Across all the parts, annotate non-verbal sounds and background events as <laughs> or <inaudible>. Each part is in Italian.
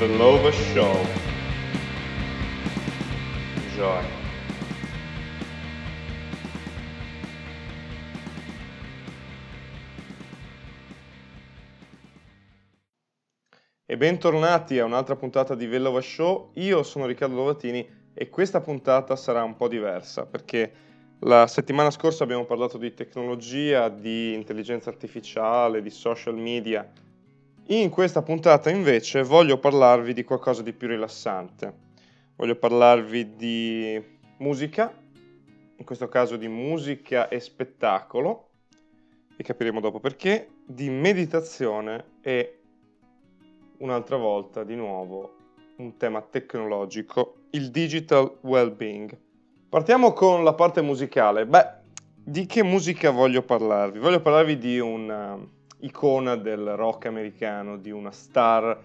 The Lova Show. Enjoy. E bentornati a un'altra puntata di Vellova Show. Io sono Riccardo Lovatini e questa puntata sarà un po' diversa perché la settimana scorsa abbiamo parlato di tecnologia, di intelligenza artificiale, di social media in questa puntata invece voglio parlarvi di qualcosa di più rilassante. Voglio parlarvi di musica, in questo caso di musica e spettacolo, e capiremo dopo perché, di meditazione e un'altra volta di nuovo un tema tecnologico, il digital well-being. Partiamo con la parte musicale. Beh, di che musica voglio parlarvi? Voglio parlarvi di un icona del rock americano, di una star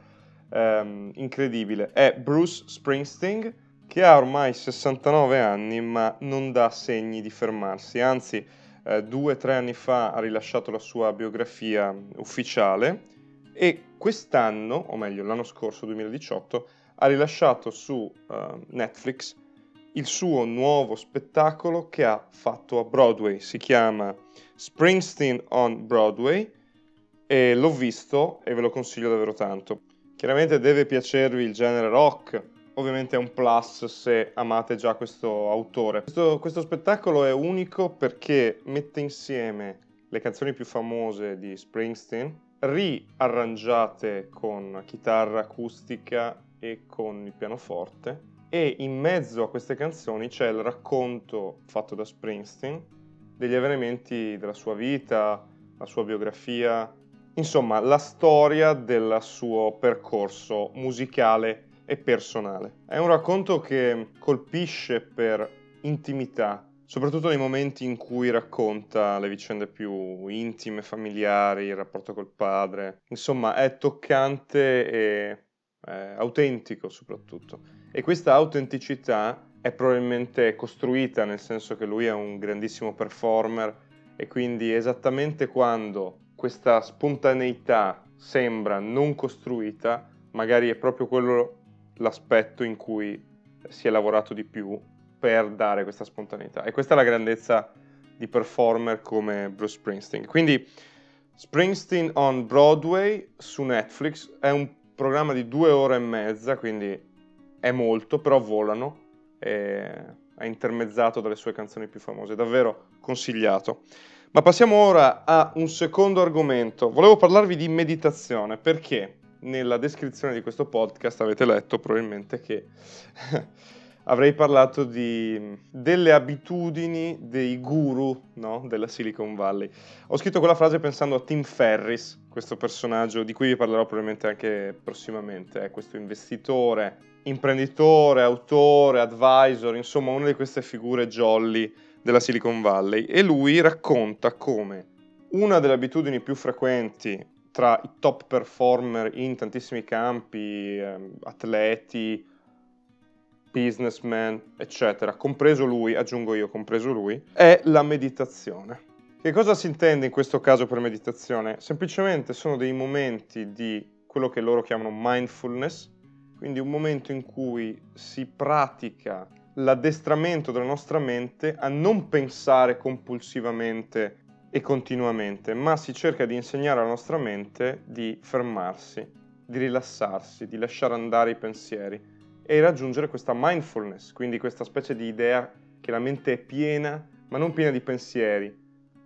ehm, incredibile. È Bruce Springsteen, che ha ormai 69 anni, ma non dà segni di fermarsi. Anzi, eh, due o tre anni fa ha rilasciato la sua biografia ufficiale e quest'anno, o meglio l'anno scorso, 2018, ha rilasciato su uh, Netflix il suo nuovo spettacolo che ha fatto a Broadway. Si chiama Springsteen on Broadway e l'ho visto e ve lo consiglio davvero tanto. Chiaramente deve piacervi il genere rock, ovviamente è un plus se amate già questo autore. Questo, questo spettacolo è unico perché mette insieme le canzoni più famose di Springsteen, riarrangiate con chitarra acustica e con il pianoforte e in mezzo a queste canzoni c'è il racconto fatto da Springsteen degli avvenimenti della sua vita, la sua biografia, insomma la storia del suo percorso musicale e personale. È un racconto che colpisce per intimità, soprattutto nei momenti in cui racconta le vicende più intime, familiari, il rapporto col padre. Insomma, è toccante e è autentico soprattutto. E questa autenticità è probabilmente costruita nel senso che lui è un grandissimo performer e quindi esattamente quando questa spontaneità sembra non costruita, magari è proprio quello l'aspetto in cui si è lavorato di più per dare questa spontaneità. E questa è la grandezza di performer come Bruce Springsteen. Quindi Springsteen on Broadway su Netflix è un programma di due ore e mezza, quindi è molto, però volano. È intermezzato dalle sue canzoni più famose, davvero consigliato. Ma passiamo ora a un secondo argomento. Volevo parlarvi di meditazione perché nella descrizione di questo podcast avete letto probabilmente che <laughs> avrei parlato di, delle abitudini dei guru no? della Silicon Valley. Ho scritto quella frase pensando a Tim Ferris, questo personaggio di cui vi parlerò probabilmente anche prossimamente, è questo investitore, imprenditore, autore, advisor, insomma una di queste figure jolly della Silicon Valley e lui racconta come una delle abitudini più frequenti tra i top performer in tantissimi campi, eh, atleti, businessman, eccetera, compreso lui, aggiungo io, compreso lui, è la meditazione. Che cosa si intende in questo caso per meditazione? Semplicemente sono dei momenti di quello che loro chiamano mindfulness, quindi un momento in cui si pratica l'addestramento della nostra mente a non pensare compulsivamente e continuamente, ma si cerca di insegnare alla nostra mente di fermarsi, di rilassarsi, di lasciare andare i pensieri e raggiungere questa mindfulness, quindi questa specie di idea che la mente è piena, ma non piena di pensieri,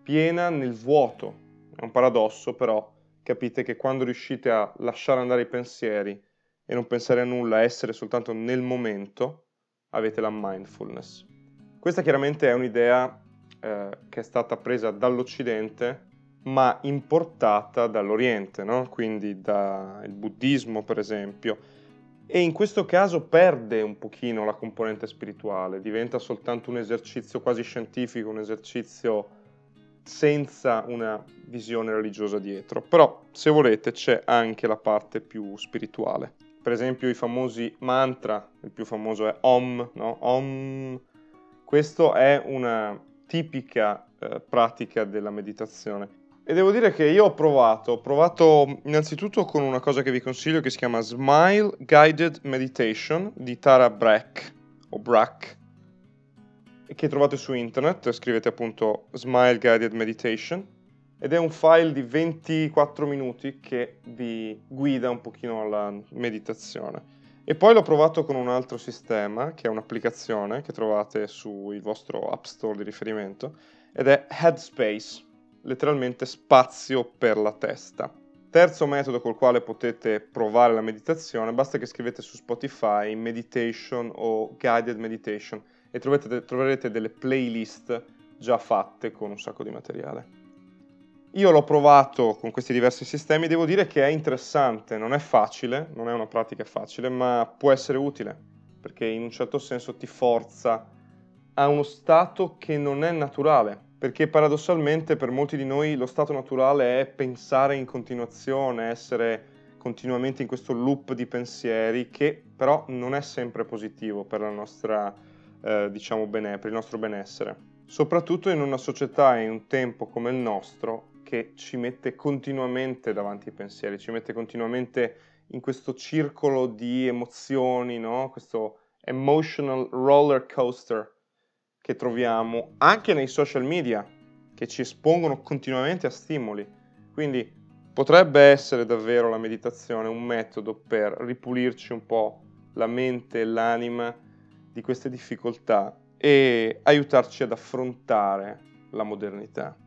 piena nel vuoto. È un paradosso, però capite che quando riuscite a lasciare andare i pensieri e non pensare a nulla, essere soltanto nel momento, avete la mindfulness. Questa chiaramente è un'idea eh, che è stata presa dall'Occidente ma importata dall'Oriente, no? quindi dal buddismo per esempio, e in questo caso perde un pochino la componente spirituale, diventa soltanto un esercizio quasi scientifico, un esercizio senza una visione religiosa dietro, però se volete c'è anche la parte più spirituale per esempio i famosi mantra, il più famoso è Om, no? Om. Questo è una tipica eh, pratica della meditazione E devo dire che io ho provato, ho provato innanzitutto con una cosa che vi consiglio che si chiama Smile Guided Meditation di Tara Brack o Brack che trovate su internet, scrivete appunto Smile Guided Meditation ed è un file di 24 minuti che vi guida un pochino alla meditazione. E poi l'ho provato con un altro sistema, che è un'applicazione che trovate sul vostro App Store di riferimento, ed è Headspace, letteralmente spazio per la testa. Terzo metodo col quale potete provare la meditazione, basta che scrivete su Spotify meditation o guided meditation e trovate, troverete delle playlist già fatte con un sacco di materiale. Io l'ho provato con questi diversi sistemi, devo dire che è interessante, non è facile, non è una pratica facile, ma può essere utile, perché in un certo senso ti forza a uno stato che non è naturale, perché paradossalmente per molti di noi lo stato naturale è pensare in continuazione, essere continuamente in questo loop di pensieri che però non è sempre positivo per la nostra, eh, diciamo, bene, per il nostro benessere. Soprattutto in una società e in un tempo come il nostro che ci mette continuamente davanti ai pensieri, ci mette continuamente in questo circolo di emozioni, no? questo emotional roller coaster che troviamo anche nei social media, che ci espongono continuamente a stimoli. Quindi potrebbe essere davvero la meditazione un metodo per ripulirci un po' la mente e l'anima di queste difficoltà e aiutarci ad affrontare la modernità.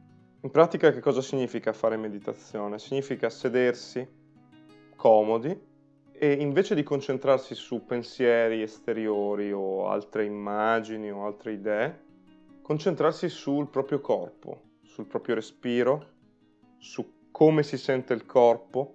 In pratica che cosa significa fare meditazione? Significa sedersi comodi e invece di concentrarsi su pensieri esteriori o altre immagini o altre idee, concentrarsi sul proprio corpo, sul proprio respiro, su come si sente il corpo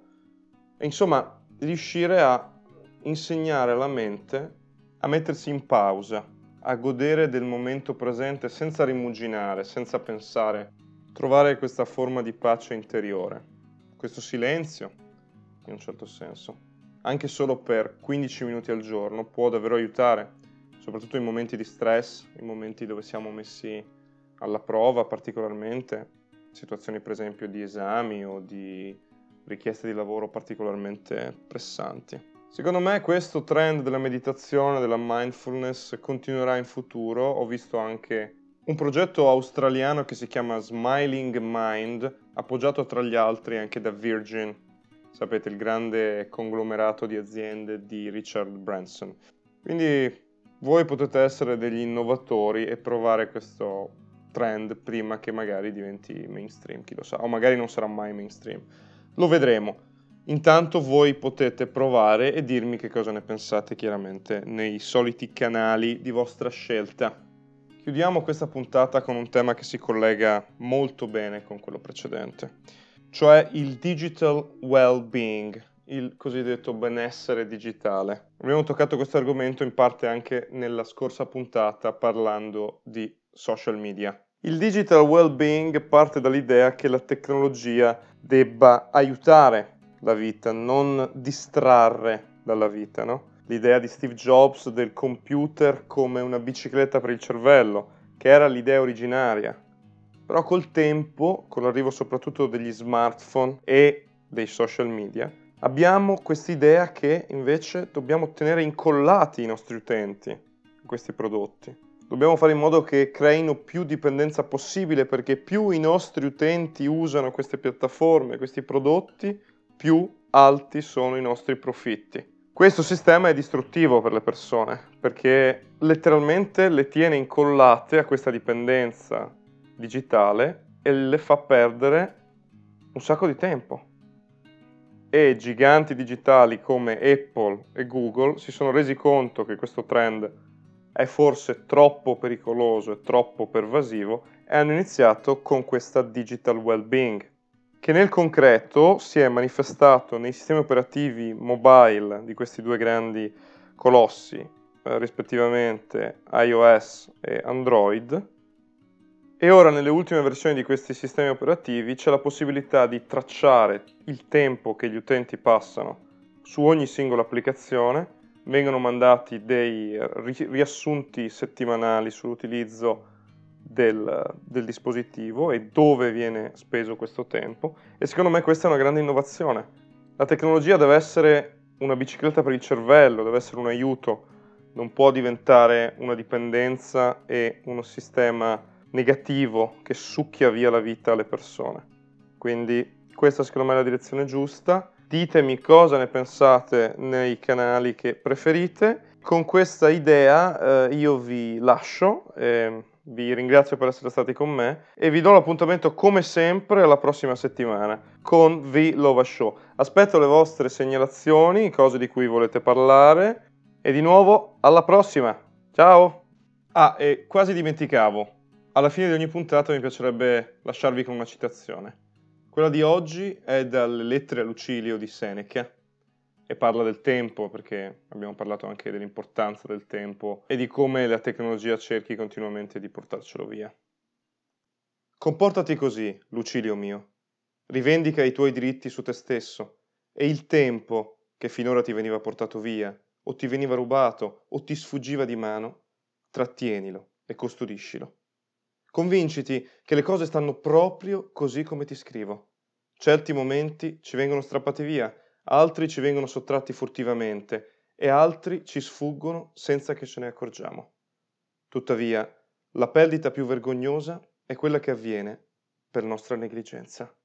e insomma riuscire a insegnare alla mente a mettersi in pausa, a godere del momento presente senza rimuginare, senza pensare trovare questa forma di pace interiore, questo silenzio, in un certo senso, anche solo per 15 minuti al giorno, può davvero aiutare, soprattutto in momenti di stress, in momenti dove siamo messi alla prova particolarmente, situazioni per esempio di esami o di richieste di lavoro particolarmente pressanti. Secondo me questo trend della meditazione, della mindfulness continuerà in futuro. Ho visto anche un progetto australiano che si chiama Smiling Mind, appoggiato tra gli altri anche da Virgin, sapete, il grande conglomerato di aziende di Richard Branson. Quindi voi potete essere degli innovatori e provare questo trend prima che magari diventi mainstream, chi lo sa, o magari non sarà mai mainstream. Lo vedremo. Intanto voi potete provare e dirmi che cosa ne pensate chiaramente nei soliti canali di vostra scelta. Chiudiamo questa puntata con un tema che si collega molto bene con quello precedente, cioè il digital well-being, il cosiddetto benessere digitale. Abbiamo toccato questo argomento in parte anche nella scorsa puntata parlando di social media. Il digital well-being parte dall'idea che la tecnologia debba aiutare la vita, non distrarre dalla vita, no? L'idea di Steve Jobs del computer come una bicicletta per il cervello, che era l'idea originaria. Però col tempo, con l'arrivo soprattutto degli smartphone e dei social media, abbiamo quest'idea che invece dobbiamo tenere incollati i nostri utenti questi prodotti. Dobbiamo fare in modo che creino più dipendenza possibile perché più i nostri utenti usano queste piattaforme, questi prodotti, più alti sono i nostri profitti. Questo sistema è distruttivo per le persone perché letteralmente le tiene incollate a questa dipendenza digitale e le fa perdere un sacco di tempo. E giganti digitali come Apple e Google si sono resi conto che questo trend è forse troppo pericoloso e troppo pervasivo e hanno iniziato con questa digital well-being che nel concreto si è manifestato nei sistemi operativi mobile di questi due grandi colossi, eh, rispettivamente iOS e Android. E ora nelle ultime versioni di questi sistemi operativi c'è la possibilità di tracciare il tempo che gli utenti passano su ogni singola applicazione, vengono mandati dei riassunti settimanali sull'utilizzo del, del, dispositivo e dove viene speso questo tempo e secondo me questa è una grande innovazione. La tecnologia deve essere una bicicletta per il cervello, deve essere un aiuto, non può diventare una dipendenza e uno sistema negativo che succhia via la vita alle persone. Quindi questa secondo me è la direzione giusta. Ditemi cosa ne pensate nei canali che preferite. Con questa idea eh, io vi lascio. Eh, vi ringrazio per essere stati con me e vi do l'appuntamento come sempre alla prossima settimana con The Lova Show. Aspetto le vostre segnalazioni, cose di cui volete parlare e di nuovo alla prossima. Ciao! Ah, e quasi dimenticavo, alla fine di ogni puntata mi piacerebbe lasciarvi con una citazione. Quella di oggi è dalle lettere a Lucilio di Seneca e parla del tempo, perché abbiamo parlato anche dell'importanza del tempo e di come la tecnologia cerchi continuamente di portarcelo via. Comportati così, Lucilio mio. Rivendica i tuoi diritti su te stesso e il tempo che finora ti veniva portato via, o ti veniva rubato, o ti sfuggiva di mano, trattienilo e custodiscilo. Convinciti che le cose stanno proprio così come ti scrivo. Certi momenti ci vengono strappati via altri ci vengono sottratti furtivamente e altri ci sfuggono senza che ce ne accorgiamo. Tuttavia, la perdita più vergognosa è quella che avviene per nostra negligenza.